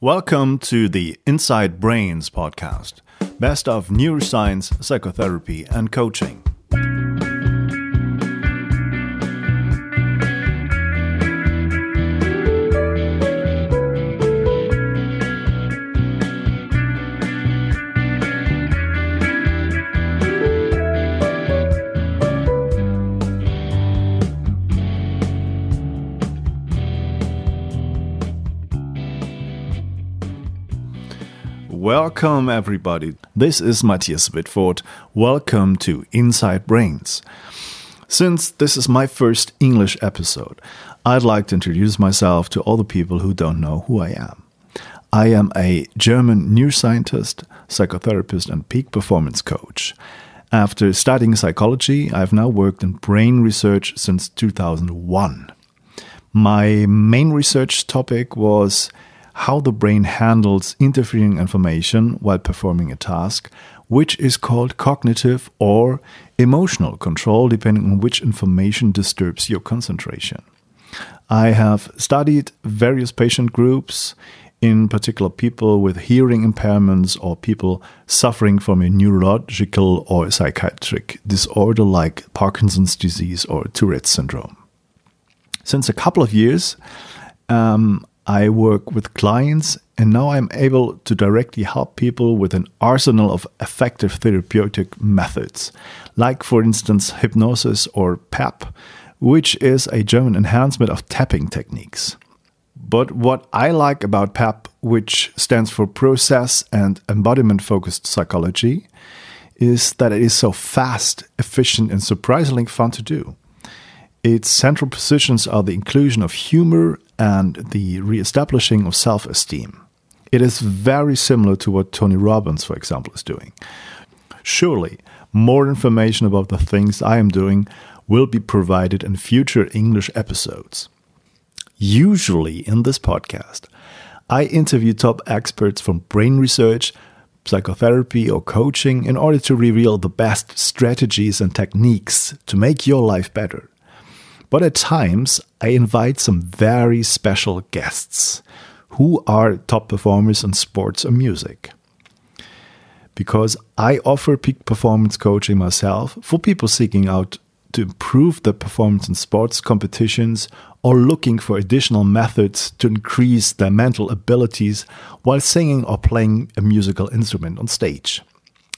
Welcome to the Inside Brains podcast, best of neuroscience, psychotherapy, and coaching. Welcome, everybody. This is Matthias Wittfoth. Welcome to Inside Brains. Since this is my first English episode, I'd like to introduce myself to all the people who don't know who I am. I am a German neuroscientist, psychotherapist, and peak performance coach. After studying psychology, I've now worked in brain research since 2001. My main research topic was how the brain handles interfering information while performing a task, which is called cognitive or emotional control, depending on which information disturbs your concentration. I have studied various patient groups, in particular people with hearing impairments or people suffering from a neurological or psychiatric disorder like Parkinson's disease or Tourette's syndrome. Since a couple of years, um, I work with clients, and now I'm able to directly help people with an arsenal of effective therapeutic methods, like, for instance, hypnosis or PEP, which is a German enhancement of tapping techniques. But what I like about PEP, which stands for Process and Embodiment Focused Psychology, is that it is so fast, efficient, and surprisingly fun to do. Its central positions are the inclusion of humor and the re-establishing of self-esteem. It is very similar to what Tony Robbins, for example, is doing. Surely, more information about the things I am doing will be provided in future English episodes. Usually, in this podcast, I interview top experts from brain research, psychotherapy, or coaching in order to reveal the best strategies and techniques to make your life better. But at times, I invite some very special guests who are top performers in sports or music. Because I offer peak performance coaching myself for people seeking out to improve their performance in sports competitions or looking for additional methods to increase their mental abilities while singing or playing a musical instrument on stage.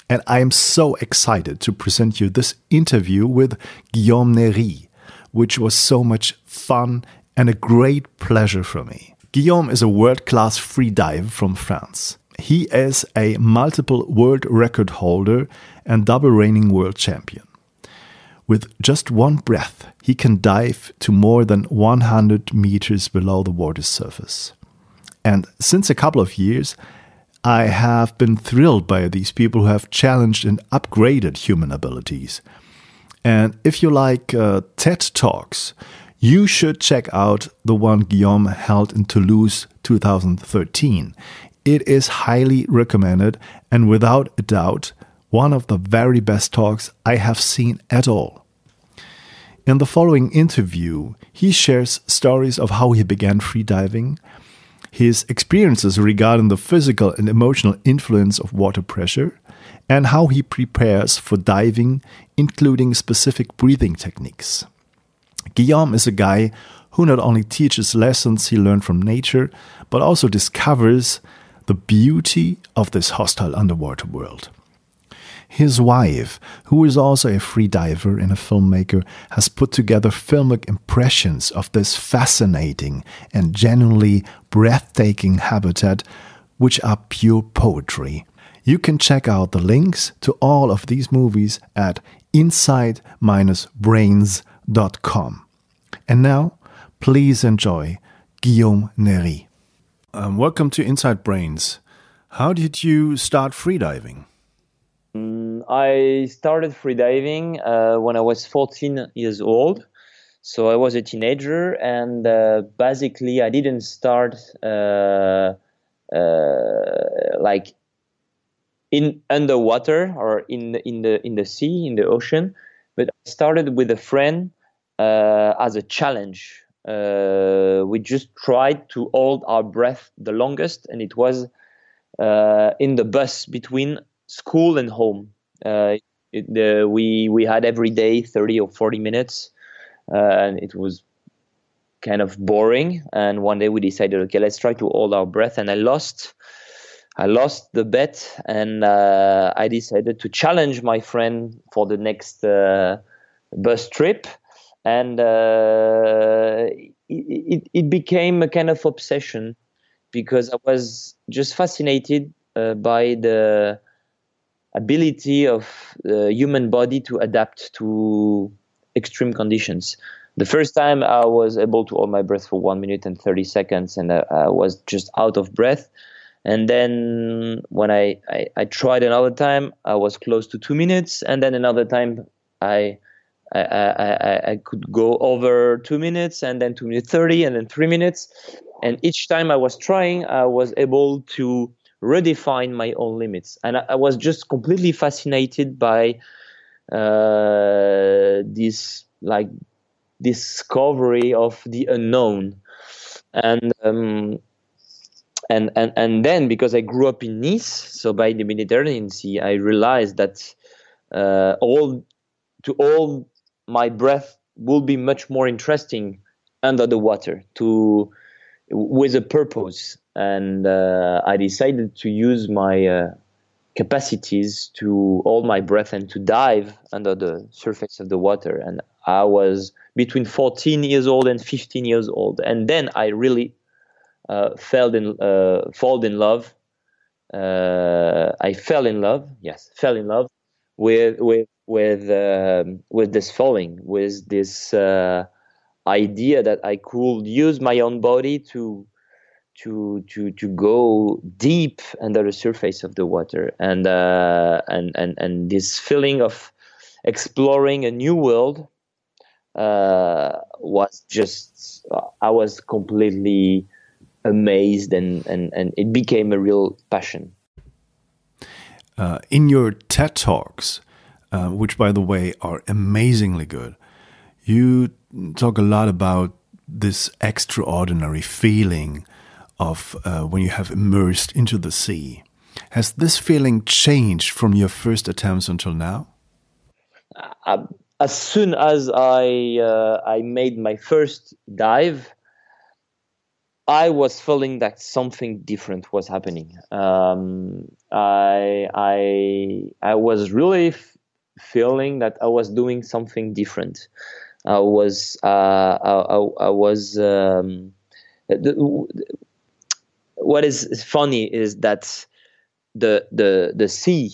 And I am so excited to present you this interview with Guillaume Nery which was so much fun and a great pleasure for me. Guillaume is a world class free diver from France. He is a multiple world record holder and double reigning world champion. With just one breath, he can dive to more than 100 meters below the water's surface. And since a couple of years, I have been thrilled by these people who have challenged and upgraded human abilities. And if you like uh, TED Talks, you should check out the one Guillaume held in Toulouse 2013. It is highly recommended and without a doubt one of the very best talks I have seen at all. In the following interview, he shares stories of how he began freediving, his experiences regarding the physical and emotional influence of water pressure, and how he prepares for diving, including specific breathing techniques. Guillaume is a guy who not only teaches lessons he learned from nature, but also discovers the beauty of this hostile underwater world. His wife, who is also a free diver and a filmmaker, has put together filmic impressions of this fascinating and genuinely breathtaking habitat, which are pure poetry you can check out the links to all of these movies at inside-brains.com. And now, please enjoy Guillaume Nery. Um, welcome to Inside Brains. How did you start freediving? Mm, I started freediving uh, when I was 14 years old. So I was a teenager, and uh, basically, I didn't start uh, uh like in underwater or in the, in the in the sea in the ocean but i started with a friend uh, as a challenge uh, we just tried to hold our breath the longest, and it was uh, in the bus between school and home. Uh, it, we we had every day 30 or 40 minutes, uh, and it was kind of boring. And one day we decided, okay, let's try to hold our breath. And I lost. I lost the bet, and uh, I decided to challenge my friend for the next uh, bus trip and uh, it, it became a kind of obsession because I was just fascinated uh, by the ability of the human body to adapt to extreme conditions. The first time I was able to hold my breath for one minute and 30 seconds, and I, I was just out of breath. And then when I, I, I, tried another time, I was close to two minutes. And then another time, I I, I, I could go over two minutes and then two minutes 30 and then three minutes. And each time I was trying, I was able to redefine my own limits. And I, I was just completely fascinated by uh, this like discovery of the unknown. And um, and, and and then because I grew up in Nice, so by the Mediterranean Sea, I realized that uh, all to all my breath will be much more interesting under the water to with a purpose. And uh, i decided to use my uh, capacities to hold my breath and to dive under the surface of the water. And i was between 14 years old and 15 years old. And then i really uh, fell in uh, fall in love uh, i fell in love yes fell in love with with with uh, with this feeling, with this uh, idea that I could use my own body to to to to go deep under the surface of the water, and uh, and and and this feeling of exploring a new world uh, was just I was completely amazed, and and and it became a real passion. Uh, in your TED talks, uh, which, by the way, are amazingly good. You talk a lot about this extraordinary feeling of uh, when you have immersed into the sea. Has this feeling changed from your first attempts until now? Uh, as soon as I uh, I made my first dive, I was feeling that something different was happening. Um, I I I was really feeling that I was doing something different. I was uh, I, I, was um, the, what is funny is that the the the sea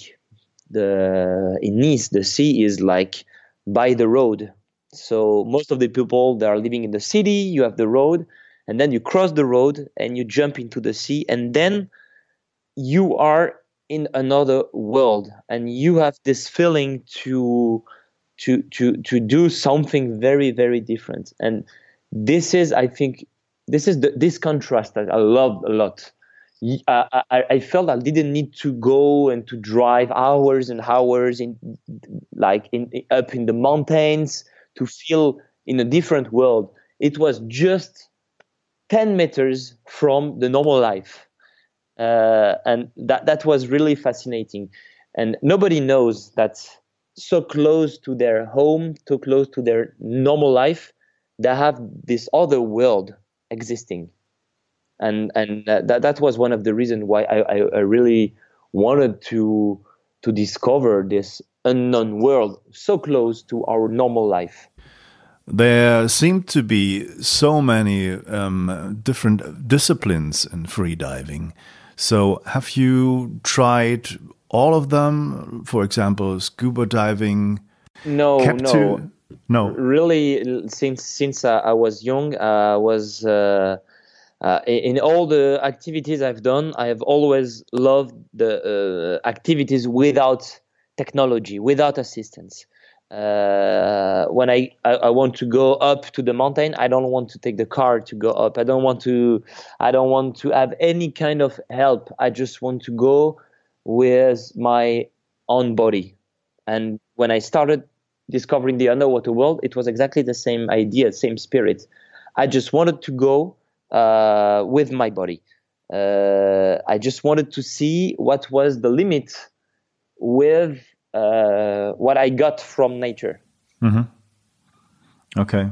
the in Nice the sea is like by the road. So most of the people that are living in the city, you have the road, and then you cross the road and you jump into the sea, and then you are in another world and you have this feeling to to to to do something very very different. And this is i think this is the, this contrast that i love a lot. I, I, I felt i didn't need to go and to drive hours and hours in like in up in the mountains to feel in a different world. It was just 10 meters from the normal life uh, and that that was really fascinating. And nobody knows that so close to their home, so close to their normal life, they have this other world existing. And and that that was one of the reasons why I, I, I really wanted to to discover this unknown world so close to our normal life. There seem to be so many um, different disciplines in freediving. So, have you tried all of them? For example, scuba diving. No, no, no. Really, since since uh, I was young, I uh, was uh, uh, in all the activities I've done. I have always loved the uh, activities without technology, without assistance uh, when I, I, I want to go up to the mountain, I don't want to take the car to go up. I don't want to I don't want to have any kind of help. I just want to go with my own body. And when I started discovering the underwater world, it was exactly the same idea, same spirit. I just wanted to go uh, with my body. Uh, I just wanted to see what was the limit with uh, what I got from nature. Mm-hmm. Okay,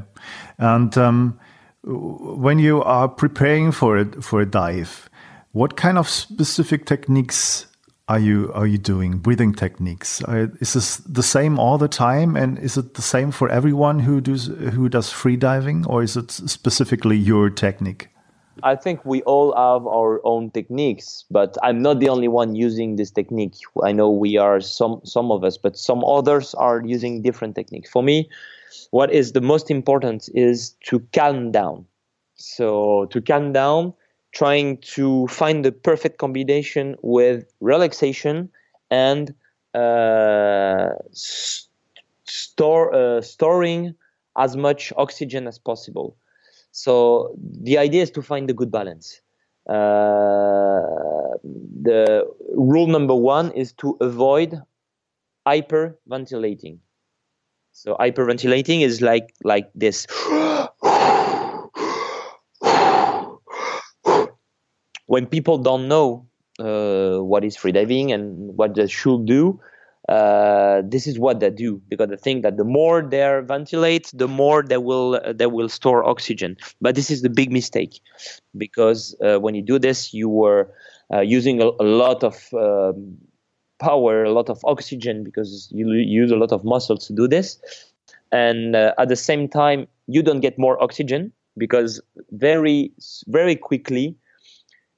and um, when you are preparing for it for a dive, what kind of specific techniques are you are you doing? Breathing techniques? Uh, is this the same all the time, and is it the same for everyone who does who does free diving, or is it specifically your technique? I think we all have our own techniques, but I'm not the only one using this technique. I know we are some some of us, but some others are using different techniques. For me, what is the most important is to calm down. So to calm down, trying to find the perfect combination with relaxation and uh, store uh, storing as much oxygen as possible. So the idea is to find the good balance. Uh, the rule number one is to avoid hyperventilating. So hyperventilating is like like this. when people don't know uh, what is freediving and what they should do, uh, this is what they do. Because they think that the more they ventilate, the more they will uh, they will store oxygen. But this is the big mistake. Because uh, when you do this, you are uh, using a, a, lot of um, power, a lot of oxygen because you use a lot of muscles to do this, and uh, at the same time, you don't get more oxygen because very very quickly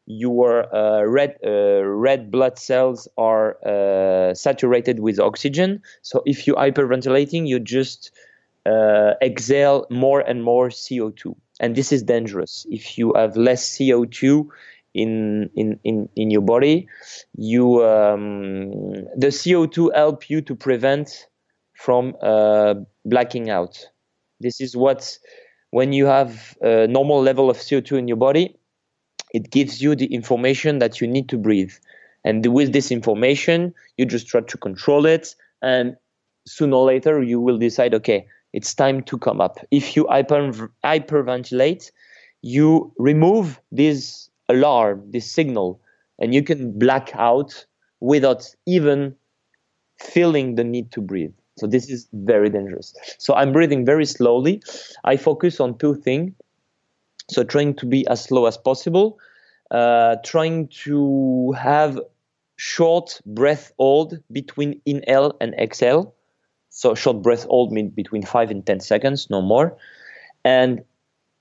your uh, red uh, red blood cells are uh, saturated with oxygen. So if you're hyperventilating, you just uh, exhale more and more CO2, and this is dangerous. If you have less CO2 in in in, in your body, you um, the CO2 help you to prevent from uh, blacking out. This is what when you have a normal level of CO2 in your body, it gives you the information that you need to breathe. And with this information, you just try to control it. And sooner or later, you will decide, okay, it's time to come up. If you hyper, hyperventilate, you remove this alarm, this signal, and you can black out without even feeling the need to breathe. So this is very dangerous. So I'm breathing very slowly. I focus on two things. So trying to be as slow as possible, trying to have short breath hold between inhale and exhale. So short breath hold means between five and ten seconds, no more. And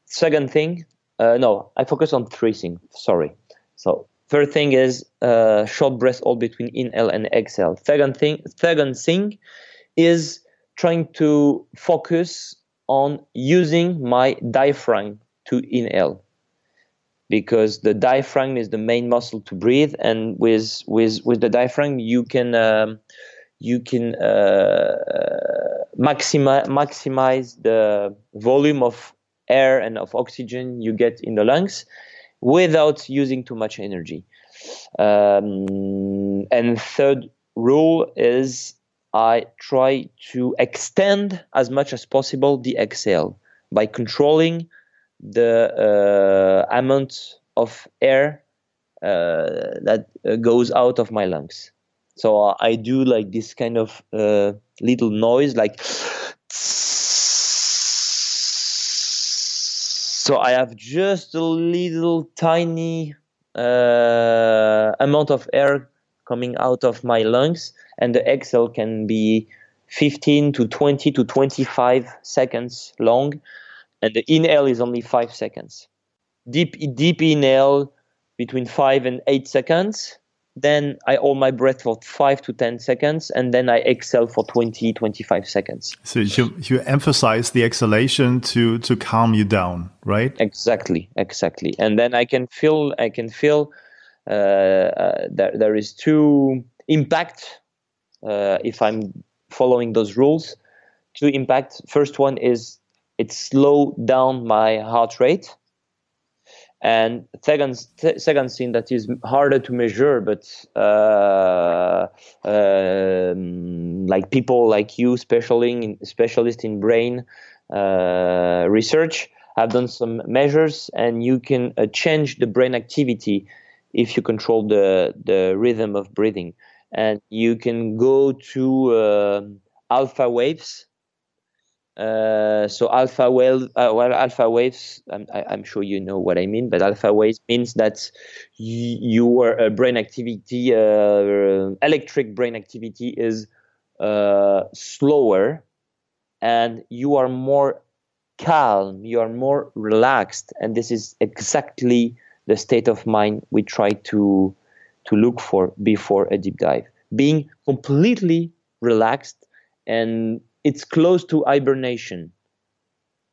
second thing, uh, no, I focus on three things. Sorry. So third thing is uh, short breath hold between inhale and exhale. Second thing, second thing is trying to focus on using my diaphragm to inhale because the diaphragm is the main muscle to breathe and with with with the diaphragm you can um, you can uh, maximize maximize the volume of air and of oxygen you get in the lungs without using too much energy. Um, and third rule is i try to extend as much as possible the exhale by controlling the uh, amount of air uh, that uh, goes out of my lungs. So I do like this kind of little noise, like. So I have just a little tiny uh, amount of air coming out of my lungs, and the exhale can be 15 to 20 to 25 seconds long and the inhale is only five seconds. Deep deep inhale between five and eight seconds. Then I hold my breath for five to 10 seconds, and then I exhale for 20, 25 seconds. So you, you emphasize the exhalation to, to calm you down, right? Exactly, exactly. And then I can feel, I can feel uh, uh, that there is two impact uh, if I'm following those rules. Two impact. First one is it slowed down my heart rate. And second, second thing that is harder to measure, but uh, uh, like people like you, specialist in brain uh, research, I've done some measures, and you can uh, change the brain activity if you control the the rhythm of breathing, and you can go to uh, alpha waves. Uh, so alpha wave, uh, well, alpha waves. I'm, I, am sure you know what I mean, but alpha waves means that y- your uh, brain activity, uh, electric brain activity, is uh, slower, and you are more calm, you are more relaxed, and this is exactly the state of mind we try to to look for before a deep dive. Being completely relaxed, and it's close to hibernation.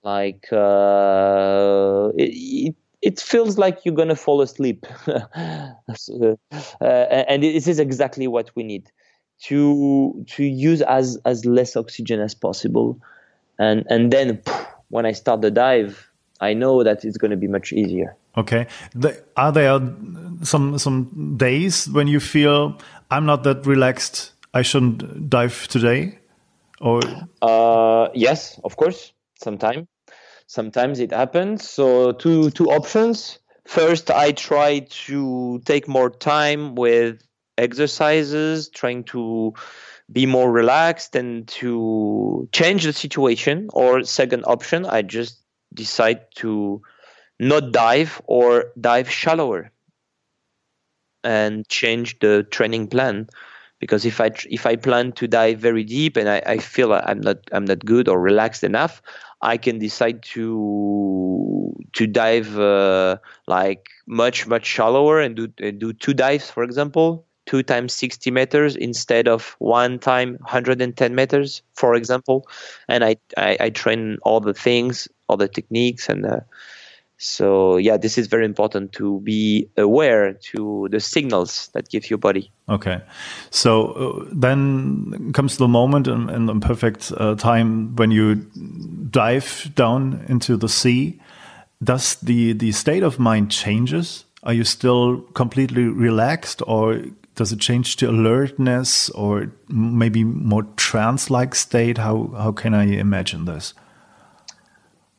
Like uh, it, it feels like you're gonna fall asleep, uh, and this is exactly what we need to to use as as less oxygen as possible, and and then when I start the dive, I know that it's going to be much easier. Okay. The, are there some some days when you feel I'm not that relaxed? I shouldn't dive today, or uh, yes, of course. Sometimes, sometimes it happens. So two two options. First, I try to take more time with exercises, trying to be more relaxed and to change the situation. Or second option, I just decide to not dive or dive shallower and change the training plan because if I if I plan to dive very deep and I, I feel I'm not I'm not good or relaxed enough, I can decide to to dive uh, like much much shallower and do do two dives, for example, two times 60 meters instead of one time 110 meters, for example. And I, I, I train all the things, all the techniques. And uh, so, yeah, this is very important to be aware to the signals that give your body. Okay. So uh, then comes the moment and, the perfect uh, time when you dive down into the sea. Does the, the state of mind changes? Are you still completely relaxed or does it change to alertness or maybe more trance-like state? How how can I imagine this?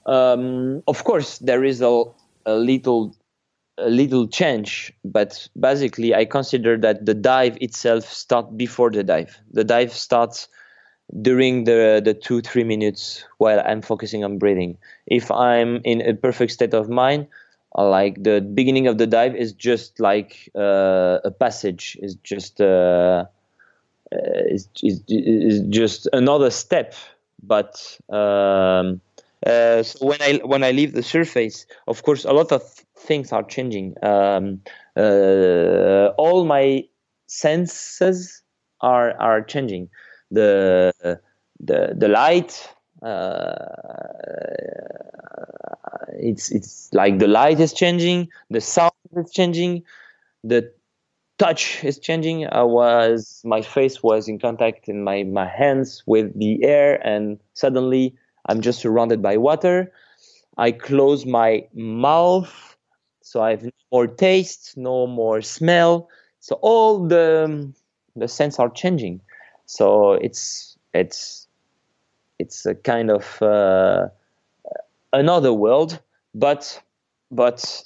Um, of course, there is a, a little a little change, but basically, I consider that the dive itself starts before the dive. The dive starts during the the two three minutes while I'm focusing on breathing. If I'm in a perfect state of mind, like the beginning of the dive is just like uh, a passage is just uh, uh is, is, is just another step but um, uh, so when I when I leave the surface, of course, a lot of things are changing. Um, uh, all my senses are are changing. The the the light, uh, it's it's like the light is changing, the sound is changing, the touch is changing. I was my face was in contact in my my hands with the air, and suddenly I'm just surrounded by water. I close my mouth, so I have no more taste, no more smell. So all the the sense are changing. So it's it's it's a kind of uh, another world, but but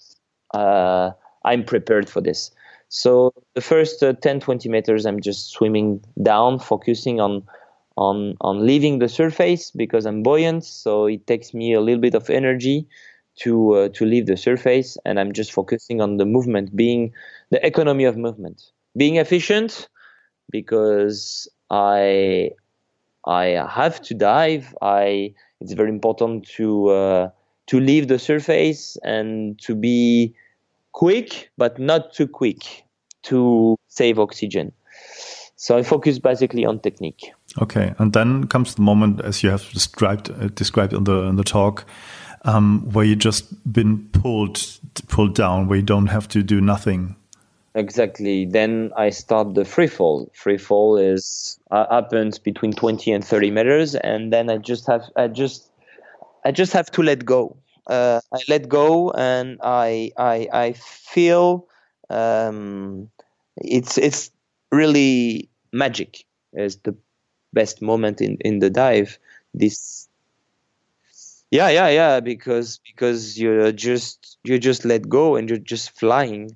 uh, I'm prepared for this. So the first uh, 10, 20 meters, I'm just swimming down, focusing on on on leaving the surface because I'm buoyant. So it takes me a little bit of energy to uh, to leave the surface, and I'm just focusing on the movement, being the economy of movement, being efficient, because I I have to dive. I it's very important to uh, to leave the surface and to be quick, but not too quick to save oxygen. So I focus basically on technique. Okay, and then comes the moment, as you have described uh, described in the in the talk, um, where you just been pulled pulled down, where you don't have to do nothing Exactly. Then I start the free fall. Free fall is uh, happens between 20 and 30 meters, and then I just have I just I just have to let go. Uh, I let go, and I I I feel um, it's it's really magic. It's the best moment in in the dive. This Yeah, yeah, yeah. Because because you're just you just let go and you're just flying.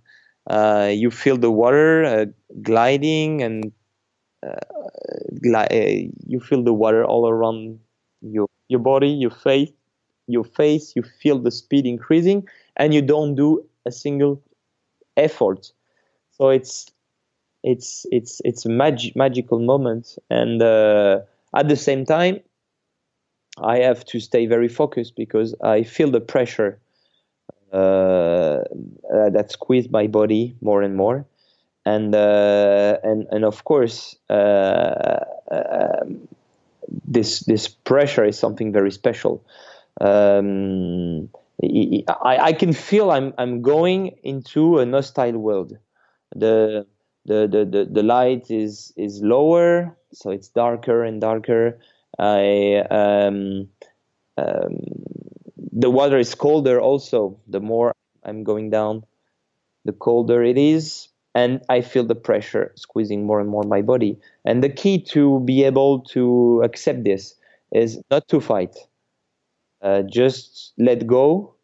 Uh, you feel the water uh, gliding and uh, uh, you feel the water all around your your body, your face, your face. You feel the speed increasing, and you don't do a single effort. So it's it's it's it's a mag- magical moment, and uh, at the same time, I have to stay very focused because I feel the pressure uh, uh, that squeezed my body more and more, and uh, and and of course, uh, um, this this pressure is something very special. Um, I, I can feel I'm I'm going into a hostile world. The the, the, the, the light is is lower, so it's darker and darker. I um, um, the water is colder also. The more I'm going down, the colder it is, and I feel the pressure squeezing more and more my body. And the key to be able to accept this is not to fight. Uh, just let go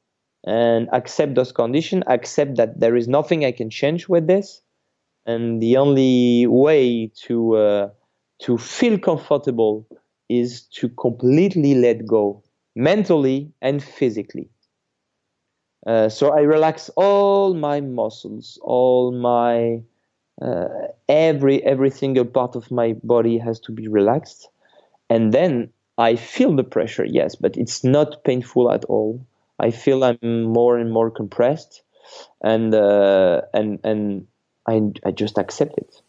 and accept those conditions. Accept that there is nothing I can change with this, and the only way to uh, to feel comfortable is to completely let go mentally and physically. Uh, so I relax all my muscles, all my uh, every every single part of my body has to be relaxed, and then I feel the pressure. Yes, but it's not painful at all. I feel I'm more and more compressed, and uh, and and I I just accept it.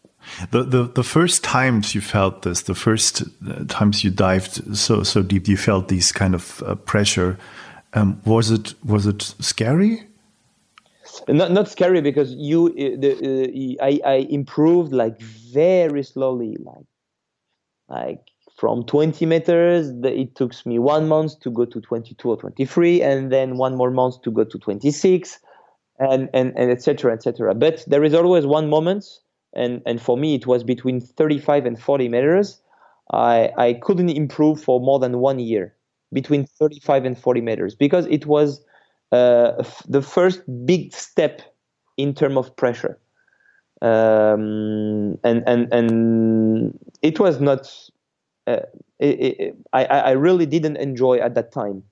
The, the the first times you felt this, the first uh, times you dived so so deep, you felt these kind of uh, pressure. Um, was it was it scary? Not not scary because you uh, the, uh, I I improved like very slowly, like like from 20 meters it took me one month to go to 22 or 23 and then one more month to go to 26 and and, and etc etc but there is always one moment and and for me it was between 35 and 40 meters. I i couldn't improve for more than one year between 35 and 40 meters because it was uh, the first big step in terms of pressure. Um, and and and it was not uh, it, it, I, I really didn't enjoy at that time.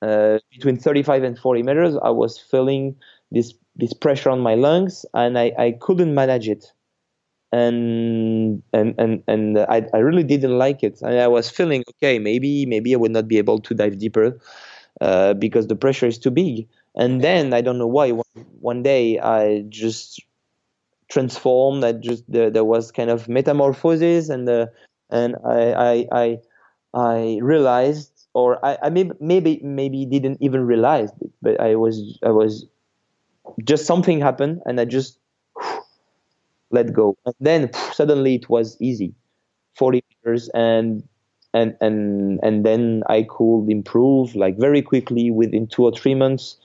Uh, between 35 and 40 meters i was feeling this this pressure on my lungs and i, I couldn't manage it and and and and I, I really didn't like it. And I was feeling okay, maybe maybe I would not be able to dive deeper uh, because the pressure is too big. And then I don't know why one, one day I just transformed. I just there, there was kind of metamorphosis, and uh, and I I I, I realized, or I, I maybe maybe maybe didn't even realize it, but I was I was just something happened, and I just let go. And then suddenly it was easy, 40 meters, and and and and then I could improve like very quickly within two or three months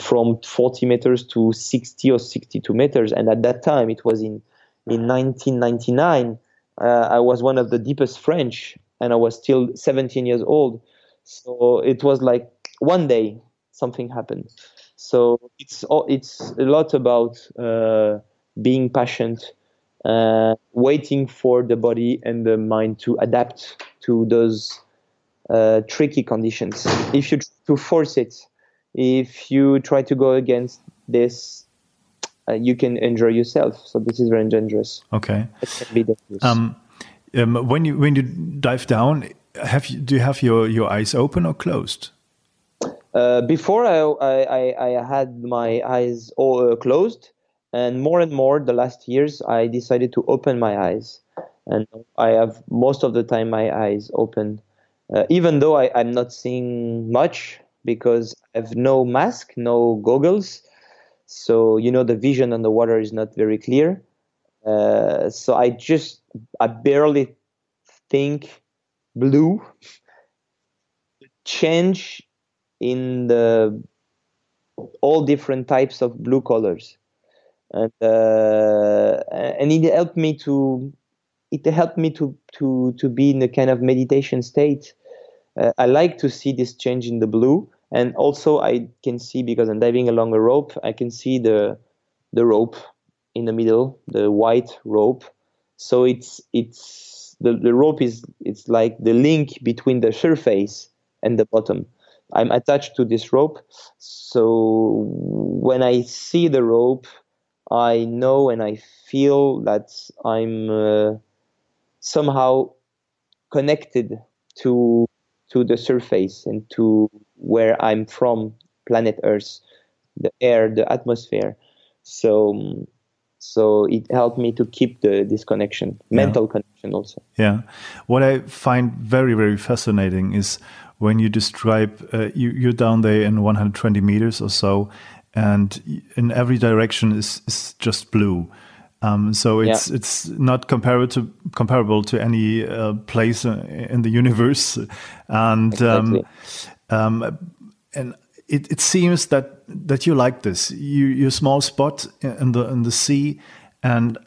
from 40 meters to 60 or 62 meters. And at that time, it was in in 1999. Uh, I was one of the deepest French, and I was still 17 years old. So it was like one day something happened. So it's it's a lot about uh, being patient, uh, waiting for the body and the mind to adapt to those uh, tricky conditions. If you try to force it, if you try to go against this, uh, you can injure yourself. So this is very dangerous. Okay. Um, um, when you when you dive down, have you do you have your your eyes open or closed? Uh, before I, I, I had my eyes all uh, closed, and more and more the last years i decided to open my eyes. And i have most of the time my eyes open uh, even though I, i'm not seeing much because i have no mask no goggles. So you know the vision on the water is not very clear. Uh, so i just i barely think blue. Change in the all different types of blue colors and uh, and it helped me to it helped me to to to be in a kind of meditation state uh, I like to see this change in the blue, and also I can see because I'm diving along a rope, I can see the the rope in the middle, the white rope. So it's it's the, the rope is it's like the link between the surface and the bottom. I'm attached to this rope, so when I see the rope, I know and I feel that I'm uh, somehow connected to to the surface and to where I'm from, planet Earth, the air, the atmosphere. So so it helped me to keep the this connection, mental yeah. connection also. Yeah, what I find very very fascinating is when you describe uh, you, you're down there in 120 meters or so, and in every direction is is just blue. Um, so it's yeah. it's not comparable to comparable to any uh, place uh, in the universe, and um, exactly. um, um, and it, it seems that that you like this. You your small spot in the in the sea, and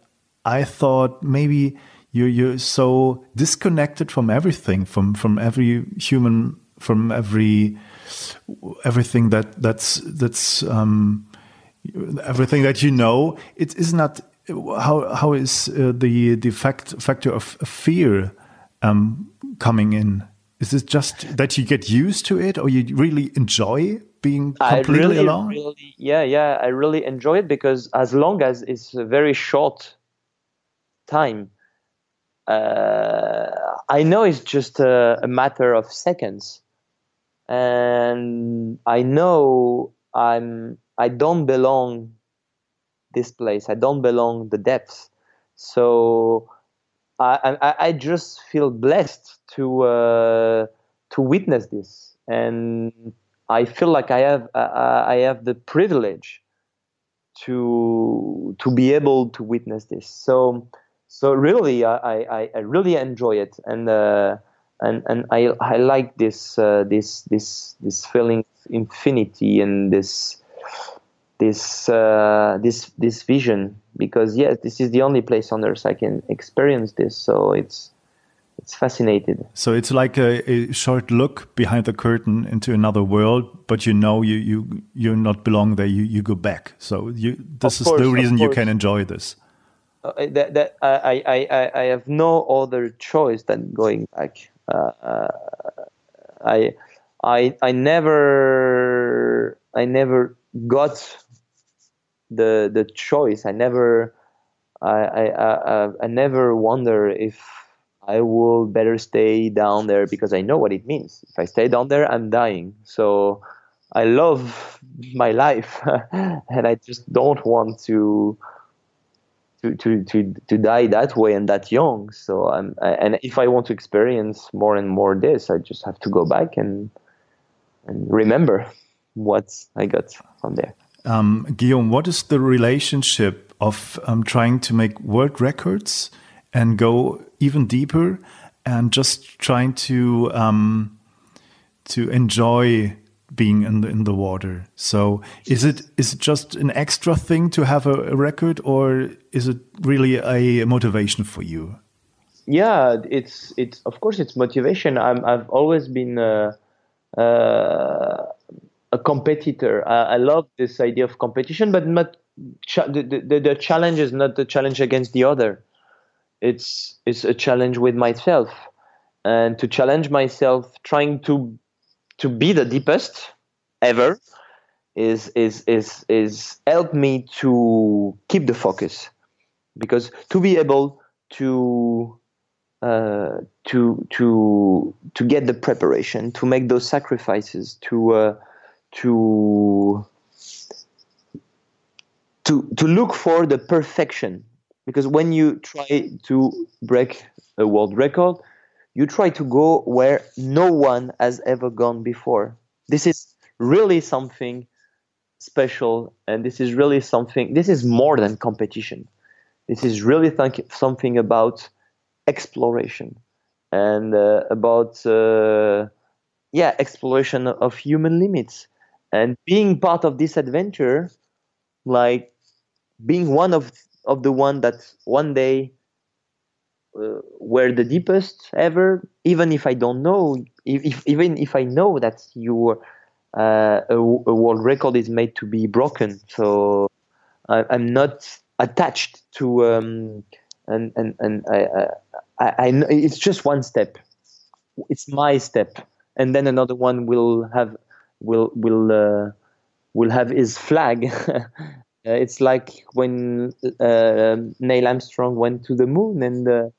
I thought maybe you're you're so disconnected from everything, from from every human, from every everything that that's that's um, everything that you know. It is not how how is uh, the the fact factor of fear um, coming in? Is it just that you get used to it, or you really enjoy being completely really, alone? Really, yeah, yeah, I really enjoy it because as long as it's a very short time, uh, I know it's just a, a matter of seconds, and I know I'm I don't belong this place. I don't belong the depths. So I, I, I just feel blessed to uh, to witness this, and I feel like I have uh, I have the privilege to to be able to witness this. So so really, I, I, I really enjoy it, and uh, and and I I like this uh, this this this feeling of infinity and this this uh, this this vision because yes, this is the only place on earth I can experience this. So it's it's fascinating. So it's like a, a, short look behind the curtain into another world, but you know you you you not belong there. You you go back. So you this of is course, the reason you can enjoy this. Uh, that, that I, I, I, I have no other choice than going back. I I I never I never got the the choice. I never I I I, I never wonder if I will better stay down there because I know what it means. If I stay down there, I'm dying. So I love my life, and I just don't want to. To, to, to, to die that way and that young. So I'm, and if I want to experience more and more this, I just have to go back and and remember what I got from there. Um, Guillaume, what is the relationship of um, trying to make world records and go even deeper and just trying to um, to enjoy being in the in the water? So is it is it just an extra thing to have a, a record, or is it really a motivation for you? Yeah, it's it's of course it's motivation. I'm I've always been. Uh, uh, a competitor. I, I love this idea of competition, but not the, the, the challenge is not the challenge against the other. It's it's a challenge with myself, and to challenge myself, trying to to be the deepest ever, is is is is help me to keep the focus, because to be able to uh, to to to get the preparation, to make those sacrifices, to uh, to to to look for the perfection. Because when you try to break a world record you try to go where no one has ever gone before. This is really something special and this is really something this is more than competition. This is really th- something about exploration and uh, about uh, yeah exploration of human limits. And being part of this adventure like being one of of the one that one day uh, were the deepest ever. Even if I don't know, if, if even if I know that your uh, a, a, world record is made to be broken, so I, am not attached to um, and and and I, I, I, it's just one step. It's my step, and then another one will have will will uh, will have his flag. Uh, it's like when uh, Neil Armstrong went to the moon, and uh,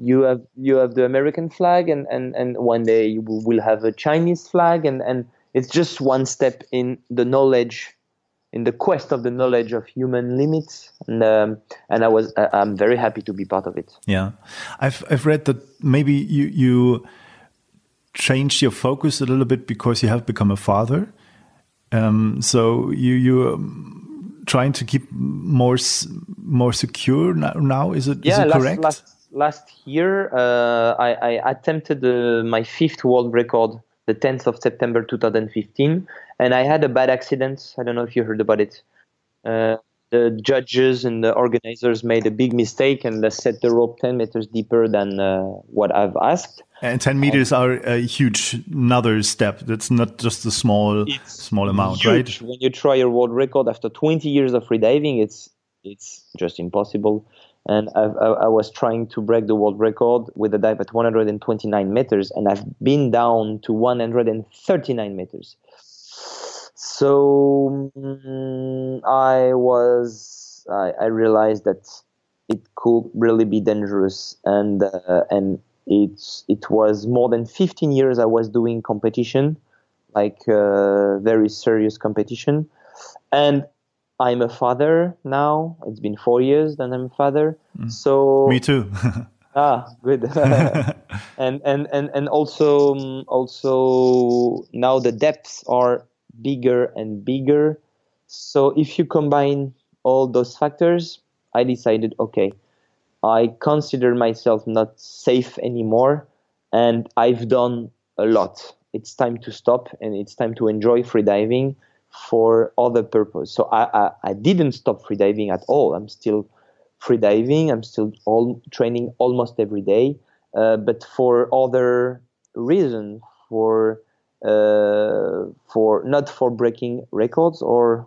you have you have the American flag, and, and, and one day you will have a Chinese flag, and, and it's just one step in the knowledge, in the quest of the knowledge of human limits, and um, and I was I'm very happy to be part of it. Yeah, I've I've read that maybe you you changed your focus a little bit because you have become a father. Um, so you you um, trying to keep more more secure now. Is it, yeah, is it last, correct? Last, last year, uh, I, I, attempted uh, my fifth world record, the 10th of September 2015, and I had a bad accident. I don't know if you heard about it. Uh, the judges and the organizers made a big mistake and they set the rope 10 meters deeper than uh, what I've asked. And 10 meters are a huge another step. That's not just a small small amount, huge. right? When you try your world record after 20 years of freediving, it's it's just impossible. And I, I, was trying to break the world record with a dive at 129 meters, and I've been down to 139 meters. So um, I was I, I, realized that it could really be dangerous, and uh, and it's it was more than 15 years I was doing competition, like uh, very serious competition, and I'm a father now. It's been four years that I'm a father. Mm. So me too. ah, good. and and and and also um, also now the depths are bigger and bigger. So if you combine all those factors, I decided, okay, I consider myself not safe anymore, and I've done a lot. It's time to stop, and it's time to enjoy freediving for other purpose. So I, I, I didn't stop freediving at all. I'm still freediving. I'm still all training almost every day, uh, but for other reason, for uh, for not for breaking records or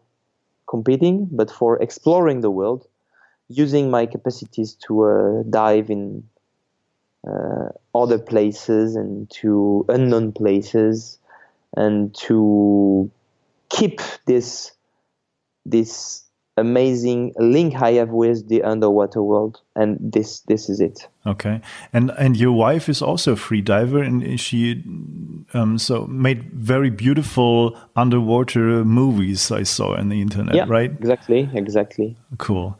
competing, but for exploring the world, using my capacities to uh, dive in uh, other places and to unknown places, and to keep this this amazing link I have with the underwater world, and this this is it. Okay, and and your wife is also a free diver, and she um, so made very beautiful underwater movies I saw on the internet. Yeah, right? Exactly, exactly. Cool.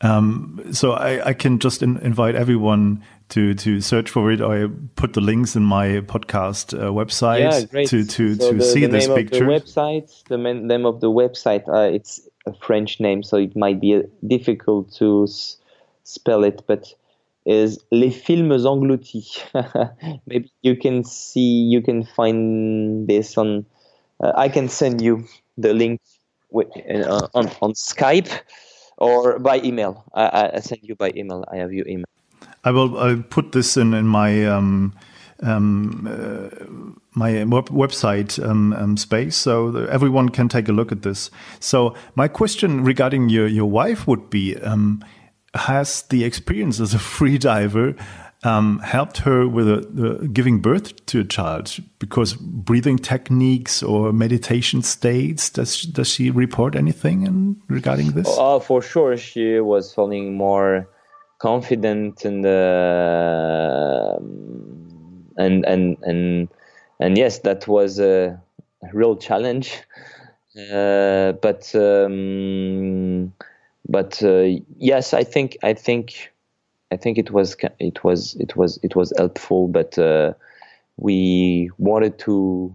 Um, so I, I can just in, invite everyone to to search for it. I put the links in my podcast uh, website yeah, to to so to the, see the this picture. The website, the name of the website, uh, it's a French name, so it might be uh, difficult to spell it, but is Les Films Engloutis. Maybe you can see, you can find this on. Uh, I can send you the link with, uh, on on Skype or by email. I, I send you by email. I have your email. I will I'll put this in in my um, um, uh, my website um, um, space, so everyone can take a look at this. So my question regarding your your wife would be: um, Has the experience as a free diver um, helped her with a, giving birth to a child? Because breathing techniques or meditation states, does does she report anything in, regarding this? Oh, for sure, she was feeling more confident and uh, and and and and yes, that was a real challenge. Uh, but um, but uh, yes, I think I think I think it was it was it was it was helpful. But uh, we wanted to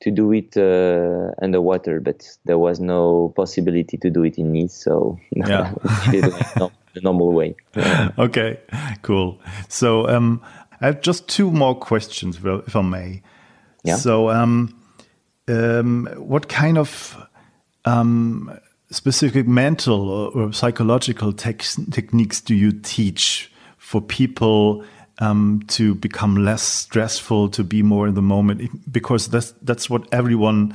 to do it uh, underwater, but there was no possibility to do it in Nice, so yeah. the normal way. okay, cool. So um, I have just two more questions, if I may. Yeah. So, um, um, what kind of um, specific mental or, or psychological techniques do you teach for people um, to become less stressful, to be more in the moment, because that's that's what everyone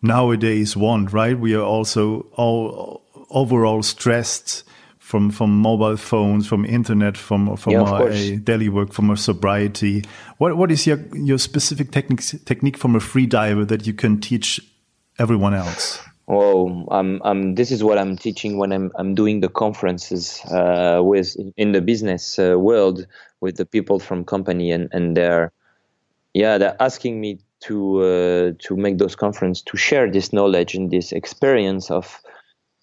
nowadays want, right? We are also all overall stressed from from mobile phones, from internet, from from Yeah, our uh, daily work, from our sobriety. What what is your your specific technique technique from a free diver that you can teach everyone else? Oh, I'm, this is what I'm teaching when I'm I'm doing the conferences uh, with in the business uh, world with the people from company and and they're yeah they're asking me to uh, to make those conferences to share this knowledge and this experience of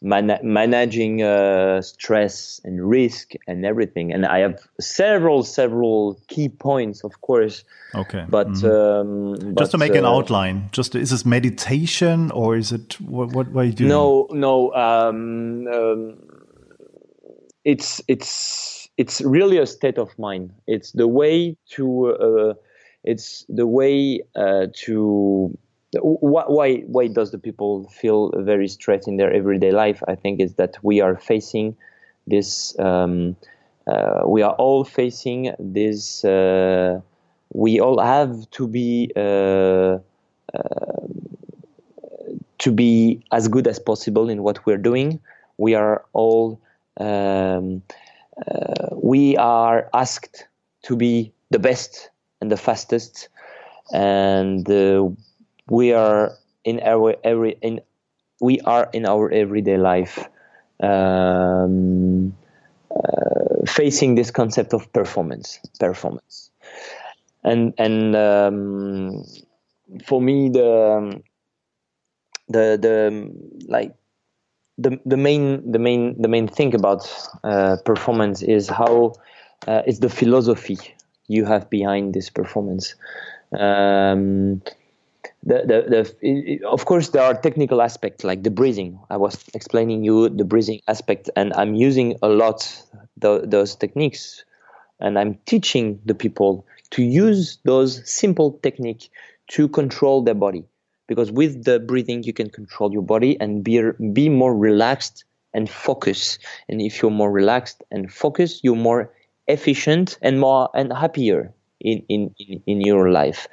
man- managing uh, stress and risk and everything and I have several several key points of course Okay, but, um, Mm-hmm. just to but, make an uh, outline, just is this meditation or is it what what, what are you doing? No, no. Um, um, it's it's it's really a state of mind. It's the way to. Uh, it's the way uh, to. Why, why why does the people feel very stressed in their everyday life? I think is that we are facing this. Um, uh, we are all facing this. Uh, we all have to be uh, to be as good as possible in what we're doing. We are all um, uh, we are asked to be the best and the fastest, and uh, we are in our every in we are in our everyday life um, uh, facing this concept of performance performance and and um, for me the um, the the like the the main the main the main thing about uh, performance is how uh, it's the philosophy you have behind this performance. Um, the, the, the, of course, there are technical aspects like the breathing. I was explaining you the breathing aspect, and I'm using a lot tho- those techniques, and I'm teaching the people to use those simple technique to control their body because with the breathing you can control your body and be be more relaxed and focus and if you're more relaxed and focused you're more efficient and more and happier in in in, in your life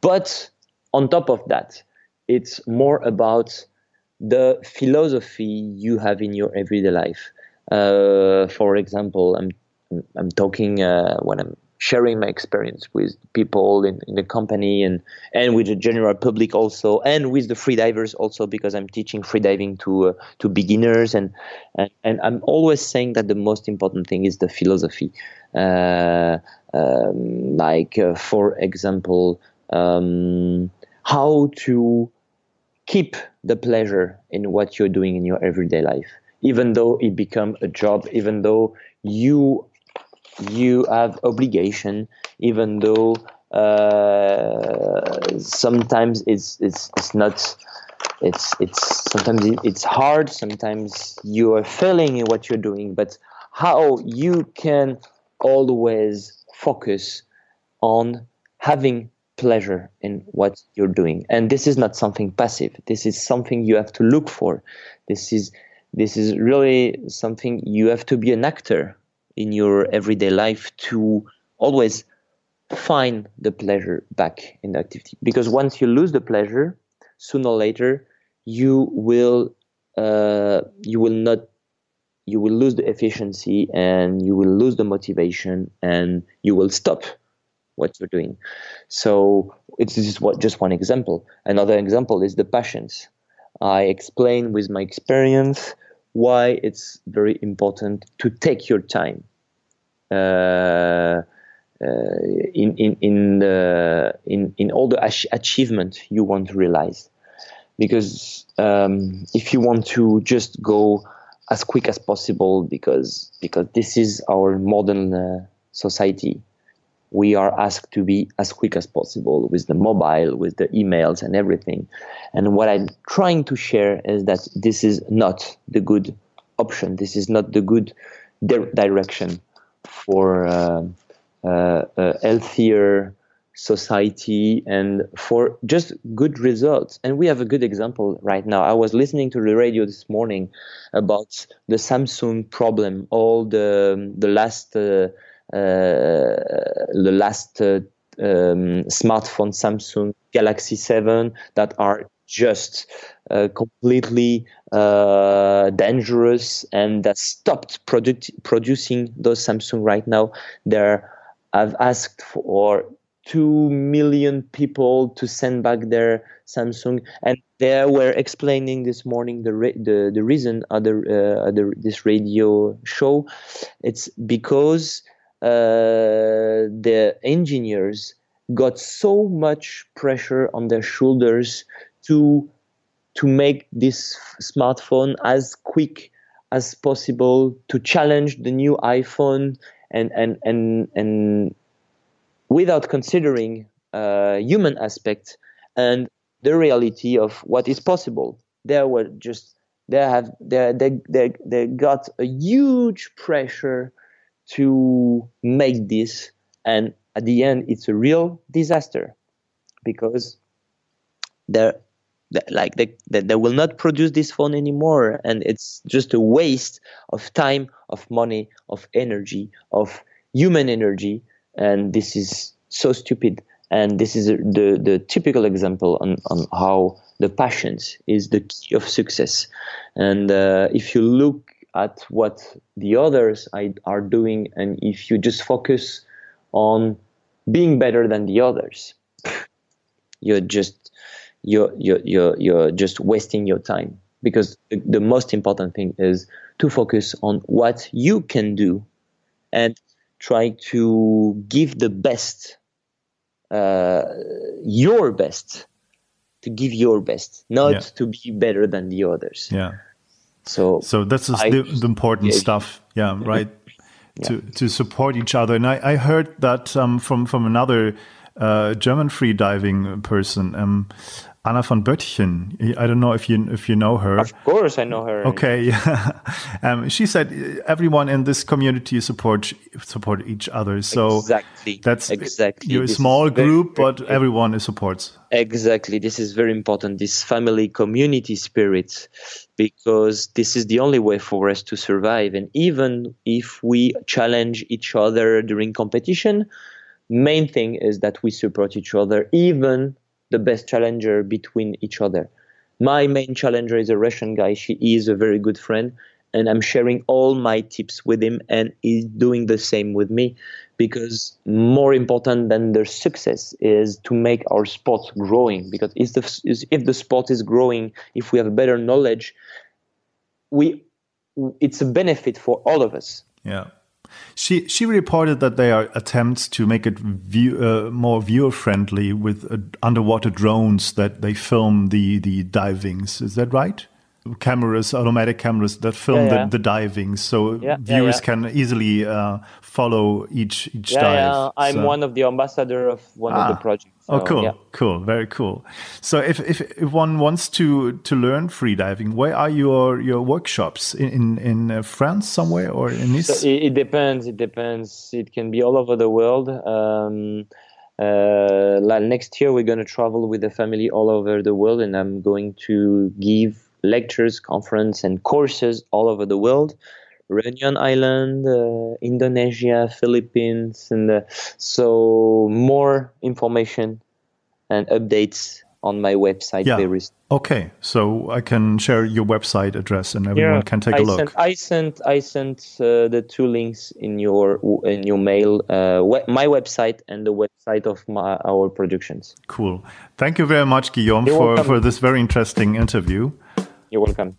but on top of that it's more about the philosophy you have in your everyday life. Uh, for example i'm i'm talking uh, when i'm sharing my experience with people in, in the company and and with the general public also and with the freedivers also because I'm teaching freediving to uh, to beginners. And, and and I'm always saying that the most important thing is the philosophy. Uh, um, like uh, for example um, how to keep the pleasure in what you're doing in your everyday life even though it become a job even though you you have obligation even though uh, sometimes it's it's it's not it's it's sometimes it's hard sometimes you are failing in what you're doing but how you can always focus on having pleasure in what you're doing. And this is not something passive. This is something you have to look for. This is this is really something you have to be an actor in your everyday life to always find the pleasure back in the activity. Because once you lose the pleasure sooner or later you will uh, you will not you will lose the efficiency and you will lose the motivation and you will stop what you're doing. So it's just what just one example. Another example is the passions. I explain with my experience why it's very important to take your time. Uh, uh, in in in the in in all the ach- achievement you want to realize. Because um, if you want to just go as quick as possible because because this is our modern uh, society we are asked to be as quick as possible with the mobile with the emails and everything and what i'm trying to share is that this is not the good option this is not the good di- direction for uh, uh, a healthier society and for just good results. And we have a good example right now. I was listening to the radio this morning about the Samsung problem, all the the last uh, the last uh, um, smartphone Samsung Galaxy 7 that are just uh, completely uh, dangerous and that stopped product- producing those Samsung right now. There, I've asked for two million people to send back their Samsung, and they were explaining this morning the re- the, the reason other uh, the, this radio show. It's because uh, the engineers got so much pressure on their shoulders to to make this smartphone as quick as possible to challenge the new iPhone and and and and without considering uh, human aspect and the reality of what is possible. They were just they have they they they, they got a huge pressure to make this and at the end it's a real disaster because they're like they, they will not produce this phone anymore and it's just a waste of time of money of energy of human energy and this is so stupid. And this is the, the typical example on, on how the passions is the key of success. And uh, if you look at what the others are doing and if you just focus on being better than the others you're just you're you're you're, you're just wasting your time. Because the, the most important thing is to focus on what you can do and try to give the best uh, your best to give your best not yeah. to be better than the others. Yeah so so this is I, the, the, important yeah, stuff. Yeah right. To to support each other. And I, I heard that um, from from another uh, German free diving person, um, Anna von Boetticher. I don't know if you if you know her. Of course, I know her. Okay, yeah. um, she said everyone in this community support support each other. So exactly, that's exactly. You're a small group, very, but everyone is supports. Exactly, this is very important. This family community spirit, because this is the only way for us to survive. And even if we challenge each other during competition, main thing is that we support each other, even the best challenger between each other. My main challenger is a Russian guy. She is a very good friend, and I'm sharing all my tips with him, and he's doing the same with me. Because more important than the success is to make our sport growing. Because if the, if the sport is growing, if we have better knowledge, we it's a benefit for all of us. Yeah. She she reported that there are attempts to make it view, uh, more viewer friendly with uh, underwater drones that they film the the divings. Is that right? Cameras, automatic cameras that film yeah, yeah. The, the diving, so yeah, viewers can easily uh, follow each each dive. I'm so. one of the ambassador of one ah. of the ah. projects. Oh, so, oh, cool, cool, very cool. So, if, if if one wants to to learn freediving, where are your your workshops in in, in uh, France somewhere or in Nice? So it, it, depends. It depends. It can be all over the world. Um, uh, next year, we're going to travel with the family all over the world, and I'm going to give lectures, conference, and courses all over the world. Reunion Island, uh, Indonesia, Philippines, and uh, so more information and updates on my website. Yeah. Very okay, so I can share your website address and everyone yeah, can take I a look. Sent, I sent I sent uh, the two links in your in your mail. Uh, we, my website and the website of my, our productions. Cool. Thank you very much, Guillaume, You're for, for this very interesting interview. You're welcome.